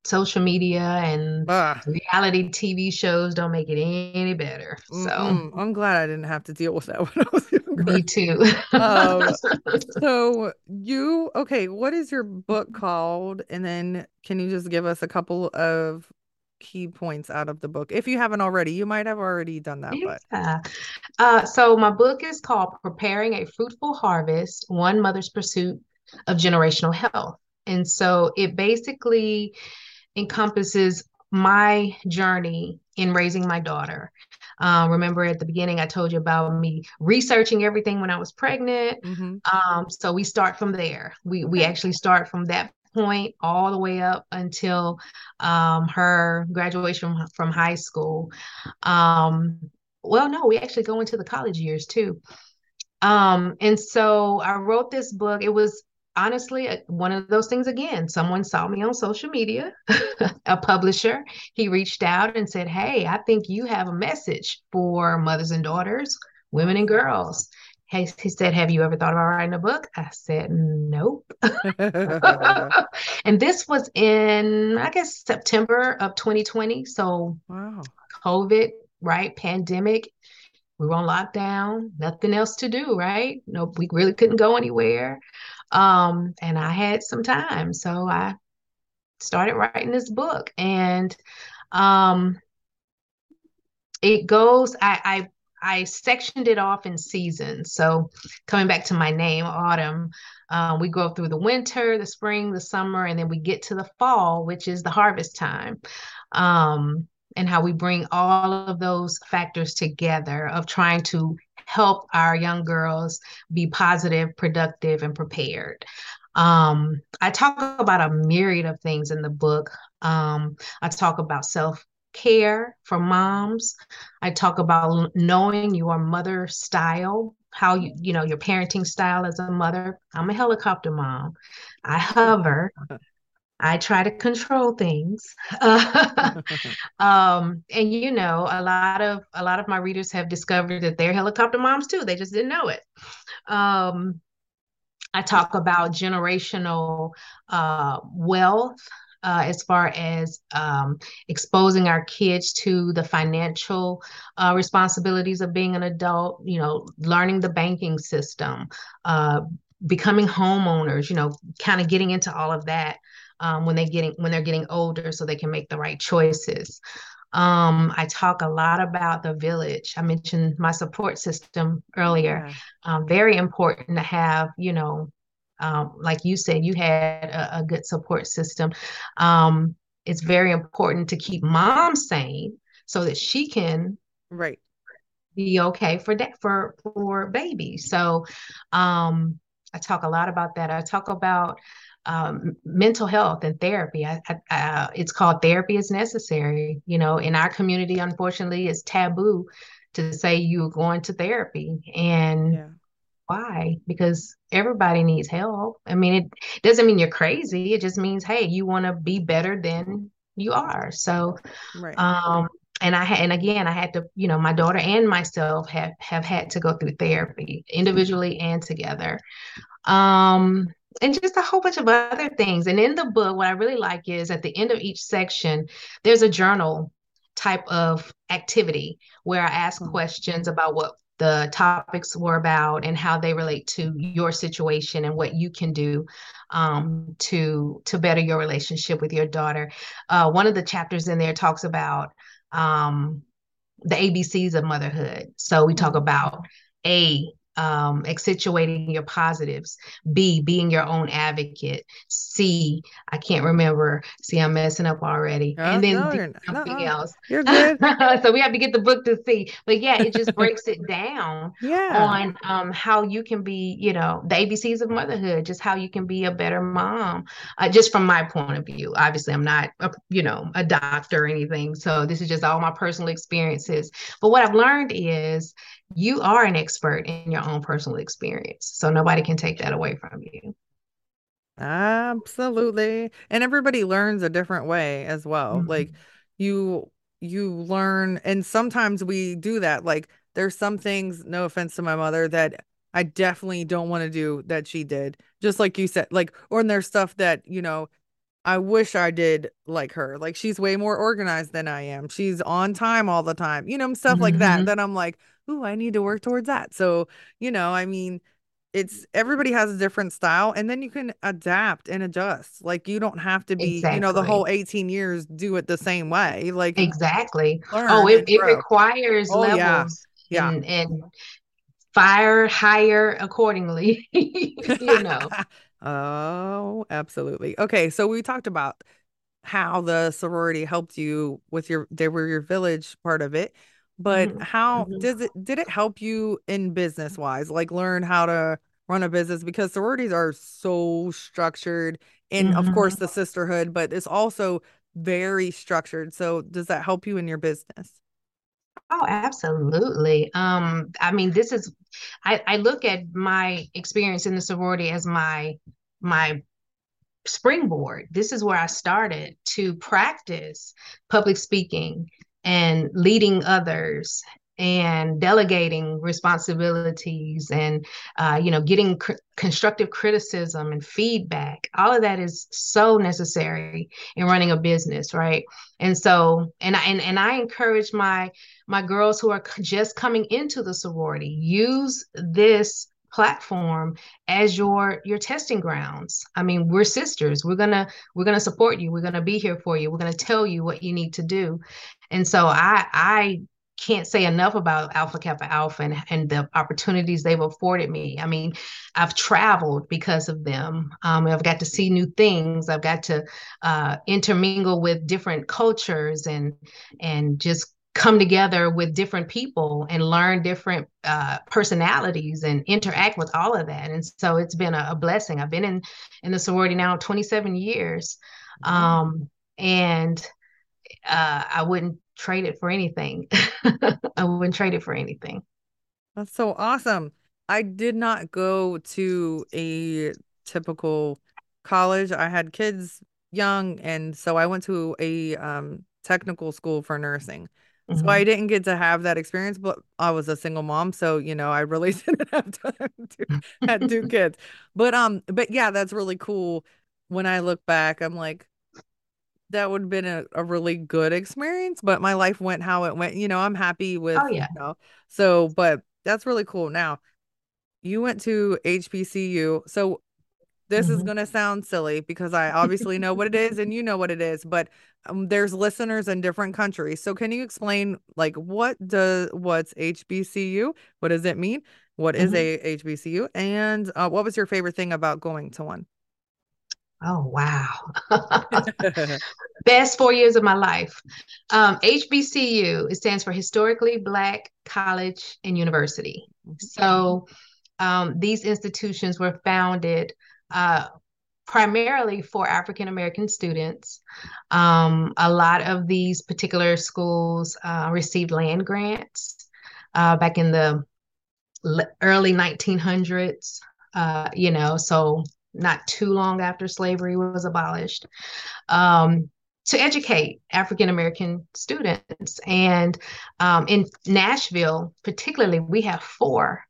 social media and Ugh. reality TV shows don't make it any better. So, Mm-mm. I'm glad I didn't have to deal with that when I was younger me too. um so you okay what is your book called and then can you just give us a couple of key points out of the book if you haven't already you might have already done that but Yeah. Uh, so my book is called Preparing a Fruitful Harvest, One Mother's Pursuit of Generational Health. And so it basically encompasses my journey in raising my daughter. Uh, remember at the beginning, I told you about me researching everything when I was pregnant. hmm Um, so we start from there. We we actually start from that point all the way up until um, her graduation from, from high school. Um, well, no, we actually go into the college years too. Um, and so I wrote this book. It was honestly uh, one of those things again. Someone saw me on social media, a publisher. He reached out and said, Hey, I think you have a message for mothers and daughters, women and girls. He said, Have you ever thought about writing a book? I said, Nope. and this was in, I guess, September of 2020. So wow COVID, right? Pandemic. We were on lockdown, nothing else to do, right? No, we really couldn't go anywhere. Um, and I had some time. So I started writing this book. And um it goes, I I I sectioned it off in seasons. So coming back to my name, autumn, uh, we go through the winter, the spring, the summer, and then we get to the fall, which is the harvest time. Um, and how we bring all of those factors together of trying to help our young girls be positive, productive, and prepared. Um, I talk about a myriad of things in the book. Um, I talk about self care for moms. I talk about knowing your mother style, how you, you know, your parenting style as a mother. I'm a helicopter mom. I hover. I try to control things. um, and you know, a lot of a lot of my readers have discovered that they're helicopter moms too. They just didn't know it. Um, I talk about generational uh, wealth uh, as far as um, exposing our kids to the financial uh, responsibilities of being an adult, you know, learning the banking system, uh, becoming homeowners, you know, kind of getting into all of that um, when they getting when they're getting older so they can make the right choices. Um, I talk a lot about the village. I mentioned my support system earlier. yeah Um, very important to have, you know, um, like you said, you had a, a good support system. Um, it's very important to keep mom sane so that she can right be okay for that for for baby. So um, I talk a lot about that. I talk about um, mental health and therapy. I, I, uh, it's called therapy is necessary. You know, in our community, unfortunately, it's taboo to say you're going to therapy, and yeah why? Because everybody needs help. I mean, it doesn't mean you're crazy. It just means, hey, you want to be better than you are. So, right um, and I had, and again, I had to, you know, my daughter and myself have have had to go through therapy individually and together. Um, and just a whole bunch of other things. And in the book, what I really like is at the end of each section, there's a journal type of activity where I ask Hmm. questions about what the topics were about and how they relate to your situation and what you can do um, to to better your relationship with your daughter. Uh, one of the chapters in there talks about um, the ABCs of motherhood. So we talk Hmm. about A, um, accentuating your positives, B, being your own advocate, C, I can't remember. See, I'm messing up already. Oh, And then no, D, something nuh-uh. else. You're good. so we have to get the book to see. But yeah, it just breaks it down Yeah. on um, how you can be, you know, the ABCs of motherhood, just how you can be a better mom, uh, just from my point of view. Obviously, I'm not, a, you know, a doctor or anything. So this is just all my personal experiences. But what I've learned is you are an expert in your own personal experience. So nobody can take that away from you. Absolutely. And everybody learns a different way as well. Like Mhm. you you learn and sometimes we do that. Like there's some things, no offense to my mother, that I definitely don't want to do that she did. Just like you said, like or there's stuff that, you know, I wish I did like her. Like she's way more organized than I am. She's on time all the time. You know, stuff like that. Mhm. Then I'm like, "Ooh, I need to work towards that." So, you know, I mean, it's everybody has a different style and then you can adapt and adjust. Like you don't have to be, you know, the whole 18 years do it the same way. Like Exactly. Oh, it, it requires Oh yeah. Yeah. and and fire higher accordingly, you know. Oh, absolutely. Okay, so we talked about how the sorority helped you with your they were your village part of it, but Mhm, how mhm, does it did it help you in business wise, like learn how to run a business because sororities are so structured and of course mhm. the sisterhood, but it's also very structured. So does that help you in your business? Oh, absolutely. Um, I mean, this is I, I look at my experience in the sorority as my my springboard. This is where I started to practice public speaking and leading others and delegating responsibilities and uh, you know getting cr- constructive criticism and feedback. All of that is so necessary in running a business right? And so and I, and, and I encourage my my girls who are just coming into the sorority use this platform as your your testing grounds. I mean we're sisters. We're gonna we're gonna support you. We're gonna be here for you. We're gonna tell you what you need to do and so i i can't say enough about alpha kappa alpha and, and the opportunities they've afforded me. I mean i've traveled because of them. Um, i've got to see new things. I've got to uh, intermingle with different cultures and and just come together with different people and learn different uh, personalities and interact with all of that. And so it's been a, a blessing. I've been in in the sorority now 27 years, um, and uh, I wouldn't trade it for anything. I wouldn't trade it for anything. That's so awesome. I did not go to a typical college. I had kids young, and so I went to a um, technical school for nursing. So I didn't get to have that experience, but I was a single mom, so you know, I really didn't have time to had two kids. But um, but yeah, that's really cool. When I look back, I'm like, that would have been a, a really good experience, but my life went how it went. You know, I'm happy with, Oh you yeah. know, so, but that's really cool. Now, you went to HBCU. So this is Mhm. going to sound silly because I obviously know what it is and you know what it is, but um, there's listeners in different countries. So can you explain like what does what's HBCU? What does it mean? What is Mhm. a HBCU? And uh, what was your favorite thing about going to one? Oh wow. Best four years of my life. Um, HBCU, it stands for Historically Black College and University. So um, these institutions were founded uh, primarily for African American students. Um, a lot of these particular schools uh, received land grants uh, back in the early 1900s, uh, you know, so not too long after slavery was abolished um, to educate African American students. And um, in Nashville, particularly, we have four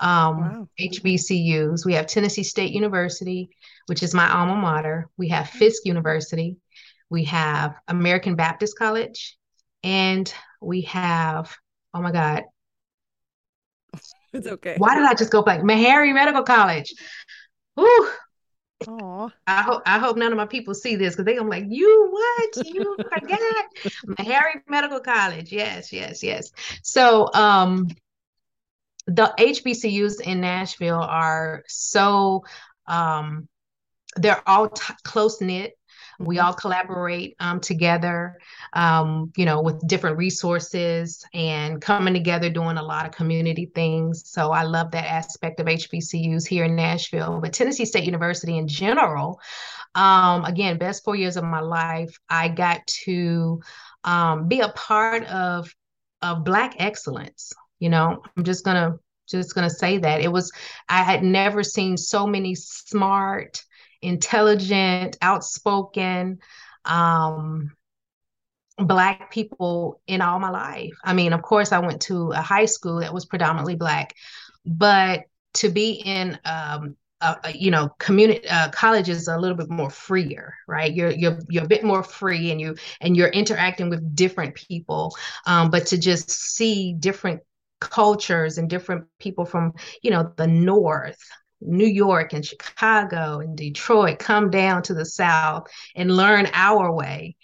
um, Wow. HBCUs. We have Tennessee State University, which is my alma mater. We have Fisk University. We have American Baptist College. And we have, oh my God, It's okay. why did I just go blank? Meharry Medical College. Whew, Oh, I hope I hope none of my people see this because they're gonna be like, you what? You forgot Meharry Medical College. Yes, yes, yes. So um the HBCUs in Nashville are so um they're all t- close knit. We hmm all collaborate um, together, um, you know, with different resources and coming together doing a lot of community things. So I love that aspect of HBCUs here in Nashville. But Tennessee State University in general, um, again, best four years of my life, I got to um, be a part of of Black excellence. You know, I'm just gonna just gonna say that it was. I had never seen so many smart intelligent, outspoken, um, black people in all my life. I mean, of course, I went to a high school that was predominantly black, but to be in um, you know, community uh, college is a little bit more freer, right? You're you're you're a bit more free, and you and you're interacting with different people. Um, but to just see different cultures and different people from you know the north, New York and Chicago and Detroit, come down to the South and learn our way.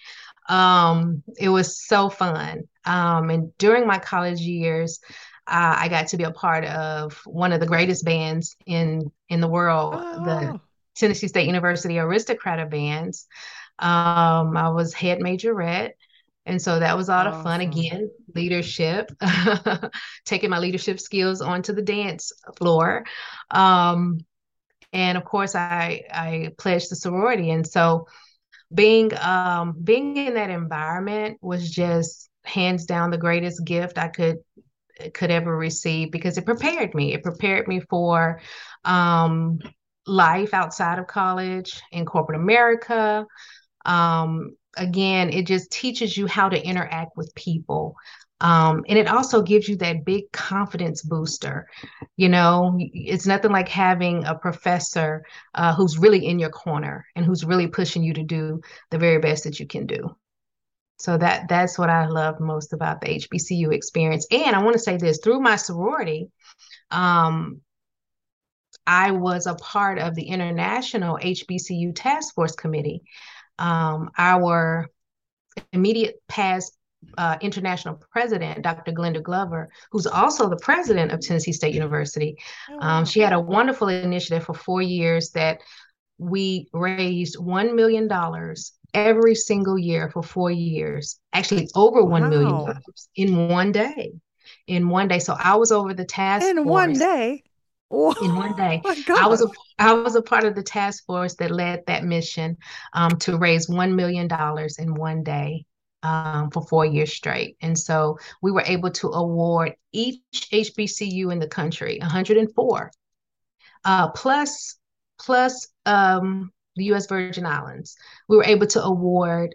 Um, it was so fun. Um, and during my college years, uh, I got to be a part of one of the greatest bands in in the world, oh. the Tennessee State University Aristocrat bands. Um, I was head majorette. And so that was a lot awesome. of fun. Again, leadership, taking my leadership skills onto the dance floor. Um, and of course, I I pledged the sorority. And so being um, being in that environment was just hands down the greatest gift I could could ever receive because it prepared me. It prepared me for um, life outside of college in corporate America. Um, again, it just teaches you how to interact with people. Um, and it also gives you that big confidence booster. You know, it's nothing like having a professor uh, who's really in your corner and who's really pushing you to do the very best that you can do. So that that's what I love most about the HBCU experience. And I want to say this through my sorority, um, I was a part of the International HBCU Task Force Committee. Um, our immediate past uh, international president, Dr. Glenda Glover, who's also the president of Tennessee State University. Oh, um, she had a wonderful initiative for four years that we raised $1 million every single year for four years, actually over wow. $1 million in one day. In one day. So I was over the task in force. one day. In one day, oh I was a I was a part of the task force that led that mission um, to raise one million dollars in one day um, for four years straight. And so we were able to award each HBCU in the country 104, uh, plus plus um, the U.S. Virgin Islands. We were able to award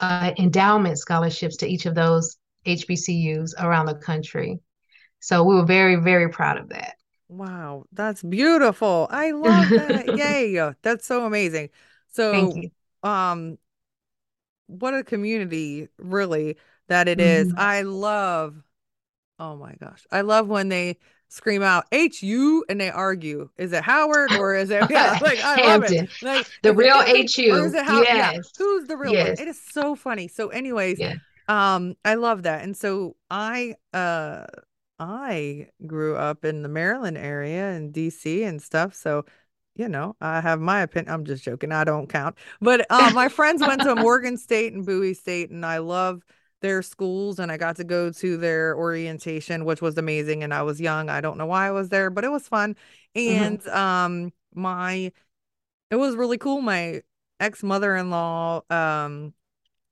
uh, endowment scholarships to each of those HBCUs around the country. So we were very, very proud of that. Wow, that's beautiful. I love that. Yay. That's so amazing. So um what a community really that it is. Mm-hmm. I love oh my gosh. I love when they scream out HU and they argue. Is it Howard or is it yeah, like I love it. Like the real HU. Is it How, yes. Yeah, who's the real yes. one? It is so funny. So anyways, yeah. um I love that. And so I uh I grew up in the Maryland area and DC and stuff. So you know, I have my opinion. I'm just joking. I don't count. But uh, my friends went to Morgan State and Bowie State, and I love their schools and I got to go to their orientation, which was amazing. And I was young. I don't know why I was there, but it was fun. Mm-hmm. And mm-hmm. um my it was really cool. My ex mother-in-law, um,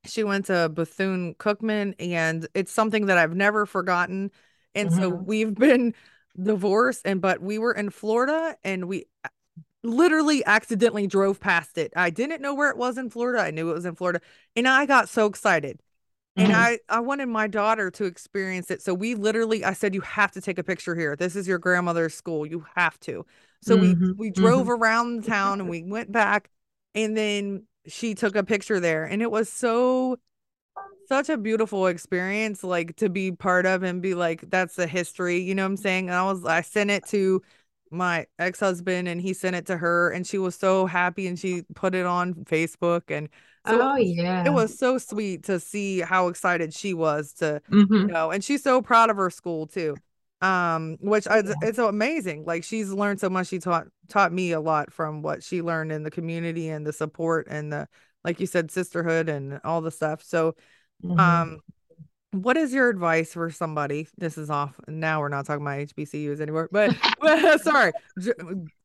she went to Bethune Cookman, and it's something that I've never forgotten. And mm-hmm. so we've been divorced, and but we were in Florida and we literally accidentally drove past it. I didn't know where it was in Florida. I knew it was in Florida. And I got so excited and mm-hmm. I I wanted my daughter to experience it. So we literally I said you have to take a picture here. This is your grandmother's school. You have to. So mm-hmm. we we drove mm-hmm. around town and we went back and then she took a picture there and it was so such a beautiful experience like to be part of and be like that's the history, you know what I'm saying? And I was I sent it to my ex-husband and he sent it to her and she was so happy and she put it on Facebook and so oh yeah. It was so sweet to see how excited she was to mm-hmm. you know and she's so proud of her school too. Um which I, it's so amazing. Like she's learned so much she taught taught me a lot from what she learned in the community and the support and the like you said sisterhood and all the stuff. So mm-hmm. um what is your advice for somebody? This is off. Now we're not talking about HBCUs anymore, but, but sorry,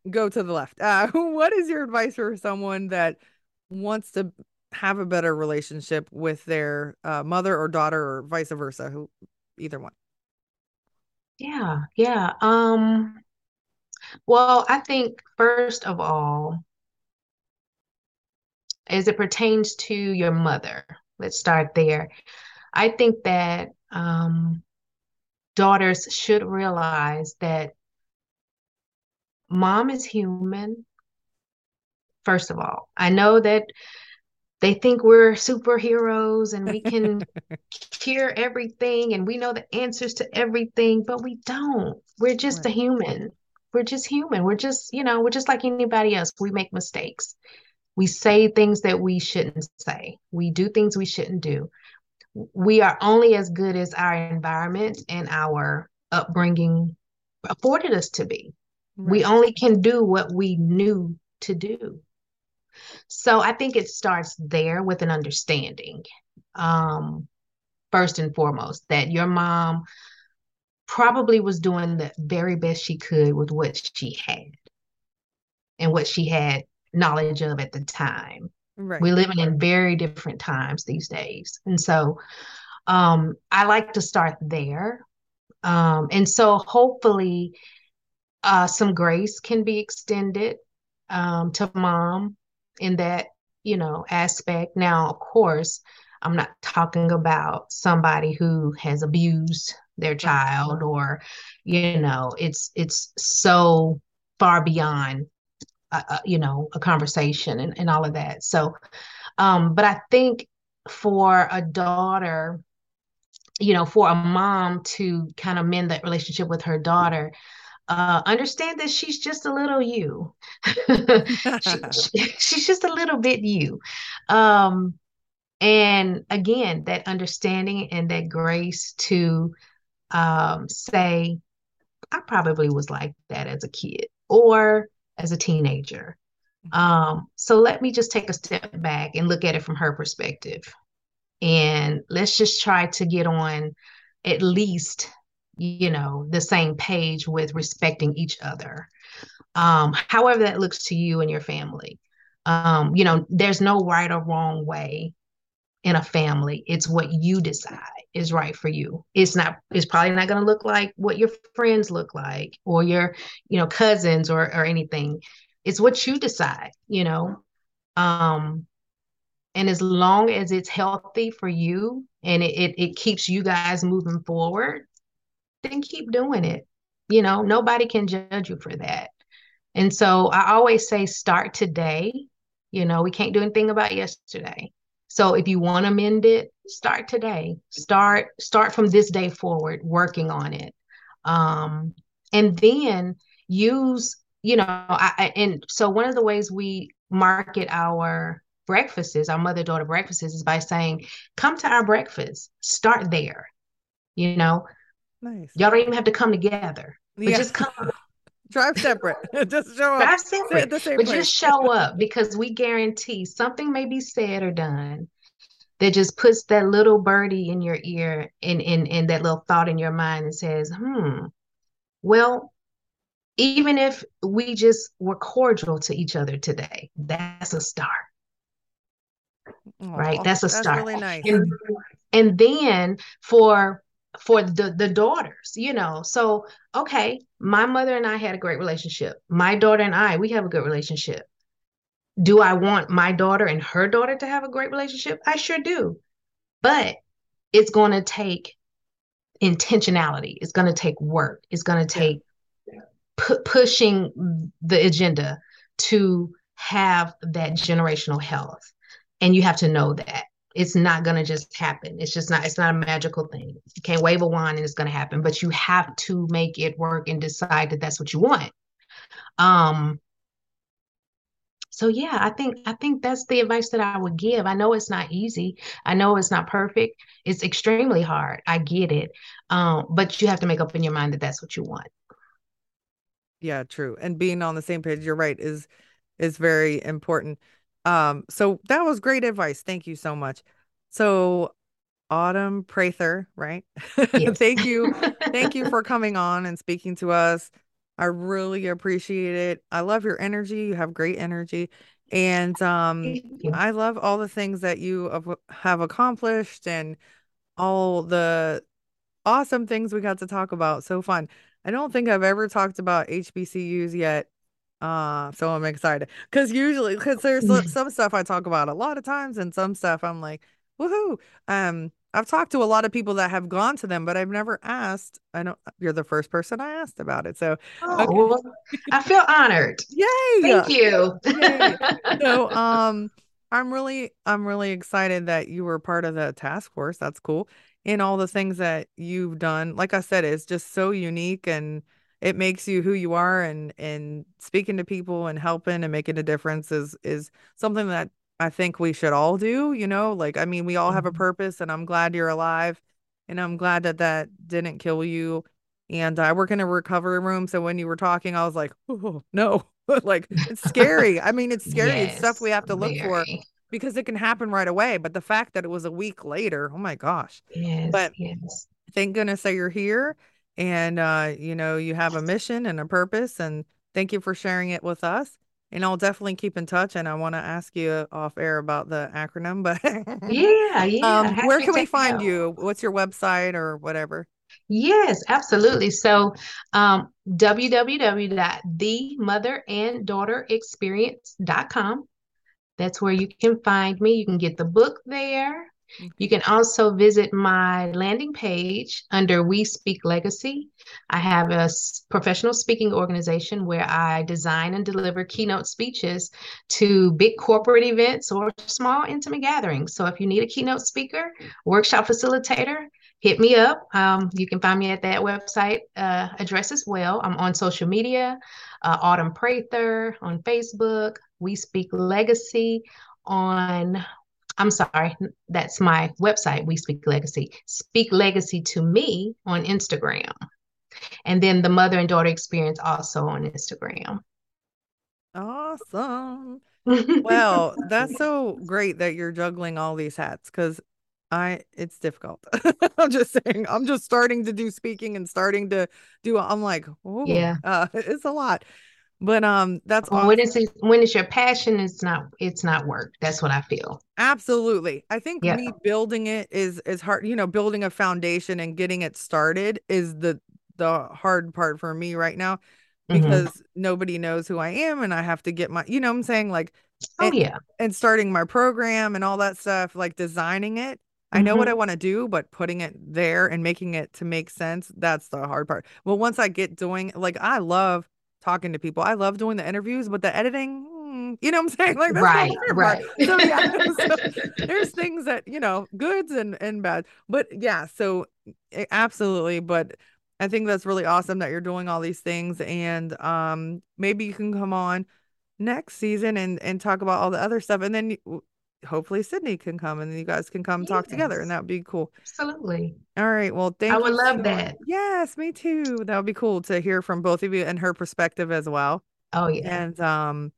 go to the left. Uh, what is your advice for someone that wants to have a better relationship with their uh, mother or daughter or vice versa who either one yeah yeah um well i think first of all as it pertains to your mother, let's start there. I think that um, daughters should realize that mom is human. First of all, I know that they think we're superheroes and we can cure everything and we know the answers to everything, but we don't. We're just right. a human. We're just human. We're just, you know, we're just like anybody else. We make mistakes. We say things that we shouldn't say. We do things we shouldn't do. We are only as good as our environment and our upbringing afforded us to be. Right. We only can do what we knew to do. So I think it starts there with an understanding, um, first and foremost, that your mom probably was doing the very best she could with what she had and what she had knowledge of at the time. Right. We're living in very different times these days. And so um, I like to start there. Um, and so hopefully uh, some grace can be extended um, to mom in that, you know, aspect. Now, of course, I'm not talking about somebody who has abused their child or, you know, it's it's so far beyond uh, you know, a conversation and, and all of that. So, um, but I think for a daughter, you know, for a mom to kind of mend that relationship with her daughter, uh, understand that she's just a little you. she, she, she's just a little bit you. Um, and again, that understanding and that grace to um, say, I probably was like that as a kid, or as a teenager. Mm-hmm. Um, so let me just take a step back and look at it from her perspective. And let's just try to get on at least, you know, the same page with respecting each other. Um, however that looks to you and your family. Um, you know, there's no right or wrong way in a family. It's what you decide is right for you. It's not, it's probably not going to look like what your friends look like or your, you know, cousins or, or anything. It's what you decide, you know. Um, and as long as it's healthy for you and it, it, it keeps you guys moving forward, then keep doing it. You know, nobody can judge you for that. And so I always say, start today. You know, we can't do anything about yesterday so if you want to mend it, start today. Start start from this day forward working on it. Um, and then use, you know, I, and so one of the ways we market our breakfasts, our mother daughter breakfasts, is by saying, "Come to our breakfast. Start there." You know, nice. Y'all don't even have to come together, but yeah. just come. Drive separate. just show up. Drive separate. but place. just show up because we guarantee something may be said or done that just puts that little birdie in your ear and in, in, in that little thought in your mind and says, hmm, well, even if we just were cordial to each other today, that's a start. Oh, right? That's a start. Really nice. And, and then for for the the daughters you know? So okay my mother and i had a great relationship. My daughter and i we have a good relationship. Do i want my daughter and her daughter to have a great relationship? I sure do. But it's going to take intentionality. It's going to take work. It's going to take pu- pushing the agenda to have that generational health. And you have to know that it's not going to just happen. It's just not it's not a magical thing. You can't wave a wand and it's going to happen but you have to make it work and decide that that's what you want. Um so yeah i think i think that's the advice that i would give. I know it's not easy. I know it's not perfect. It's extremely hard. I get it. Um but you have to make up in your mind that that's what you want. Yeah true. And being on the same page you're right is is very important um, so that was great advice. Thank you so much. So Autumn Prather, right? Yes. Thank you. Thank you for coming on and speaking to us. I really appreciate it. I love your energy. You have great energy. And um I love all the things that you have accomplished and all the awesome things we got to talk about. So fun. I don't think I've ever talked about HBCUs yet Uh, so I'm excited because usually, because there's some stuff I talk about a lot of times, and some stuff I'm like, woohoo. Um, I've talked to a lot of people that have gone to them, but I've never asked. I know you're the first person I asked about it. So, Oh, okay. I feel honored. yay! Thank you. Yay. so um i'm really i'm really excited that you were part of the task force that's cool and all the things that you've done like i said it's just so unique and it makes you who you are and and speaking to people and helping and making a difference is is something that i think we should all do you know like i mean we all have a Mhm. purpose and i'm glad you're alive and i'm glad that that didn't kill you and I work in a recovery room. So when you were talking, I was like, oh, no, like it's scary. I mean, it's scary. It's stuff we have to look for because it can happen right away. But the fact that it was a week later, oh my gosh. Yes, But yes. thank goodness that you're here and, uh, you know, you have a mission and a purpose. And thank you for sharing it with us. And I'll definitely keep in touch. And I want to ask you off air about the acronym, but Yeah, yeah. um, where can we find you? What's your website or whatever? Yes, absolutely. So, um, www.themotheranddaughterexperience.com. That's where you can find me. You can get the book there. You can also visit my landing page under We Speak Legacy. I have a professional speaking organization where I design and deliver keynote speeches to big corporate events or small intimate gatherings. So if you need a keynote speaker, workshop facilitator, hit me up. Um, you can find me at that website uh, address as well. I'm on social media, uh, Autumn Prather on Facebook, We Speak Legacy on I'm sorry, that's my website, We Speak Legacy. Speak Legacy to me on Instagram. And then the mother and daughter experience also on Instagram. Awesome. Well, that's so great that you're juggling all these hats because I it's difficult. I'm just saying, I'm just starting to do speaking and starting to do I'm like, oh, Yeah. uh, it's a lot. But um that's When awesome. it's when it's your passion, it's not it's not work. That's what I feel. Absolutely. I think Yeah. me building it is is hard, you know, building a foundation and getting it started is the the hard part for me right now Mhm. because nobody knows who I am and I have to get my, you know what I'm saying? Like Oh and, yeah. and starting my program and all that stuff, like designing it. I know what I want to do, but putting it there and making it to make sense, that's the hard part. Well, once I get doing like I love talking to people. I love doing the interviews, but the editing, mm, you know what I'm saying? Like Right, my favorite part. right. So yeah, so there's things that, you know, goods and and bad. But yeah, so eh, absolutely, but I think that's really awesome that you're doing all these things and um maybe you can come on next season and and talk about all the other stuff and then hopefully Sydney can come and you guys can come talk together and that would be cool. Absolutely. All right. Well, I would love so much. that. Yes, me too. That would be cool to hear from both of you and her perspective as well. Oh yeah. And um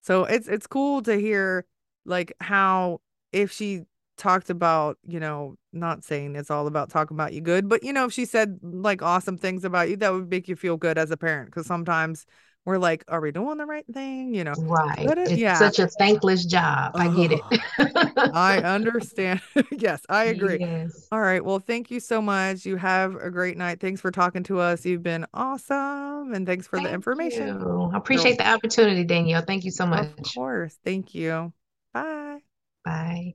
so it's it's cool to hear like how if she talked about, you know, not saying it's all about talking about you good, but you know, if she said like awesome things about you, that would make you feel good as a parent because sometimes we're like, are we doing the right thing? You know. Right. It's yeah. such a thankless job. I get it. Oh, I understand. yes, I agree. Yes. All right. Well, thank you so much. You have a great night. Thanks for talking to us. You've been awesome. And thanks for the information. you. I appreciate the opportunity, Danielle. Thank you so much. Of course. Thank you. Bye. Bye.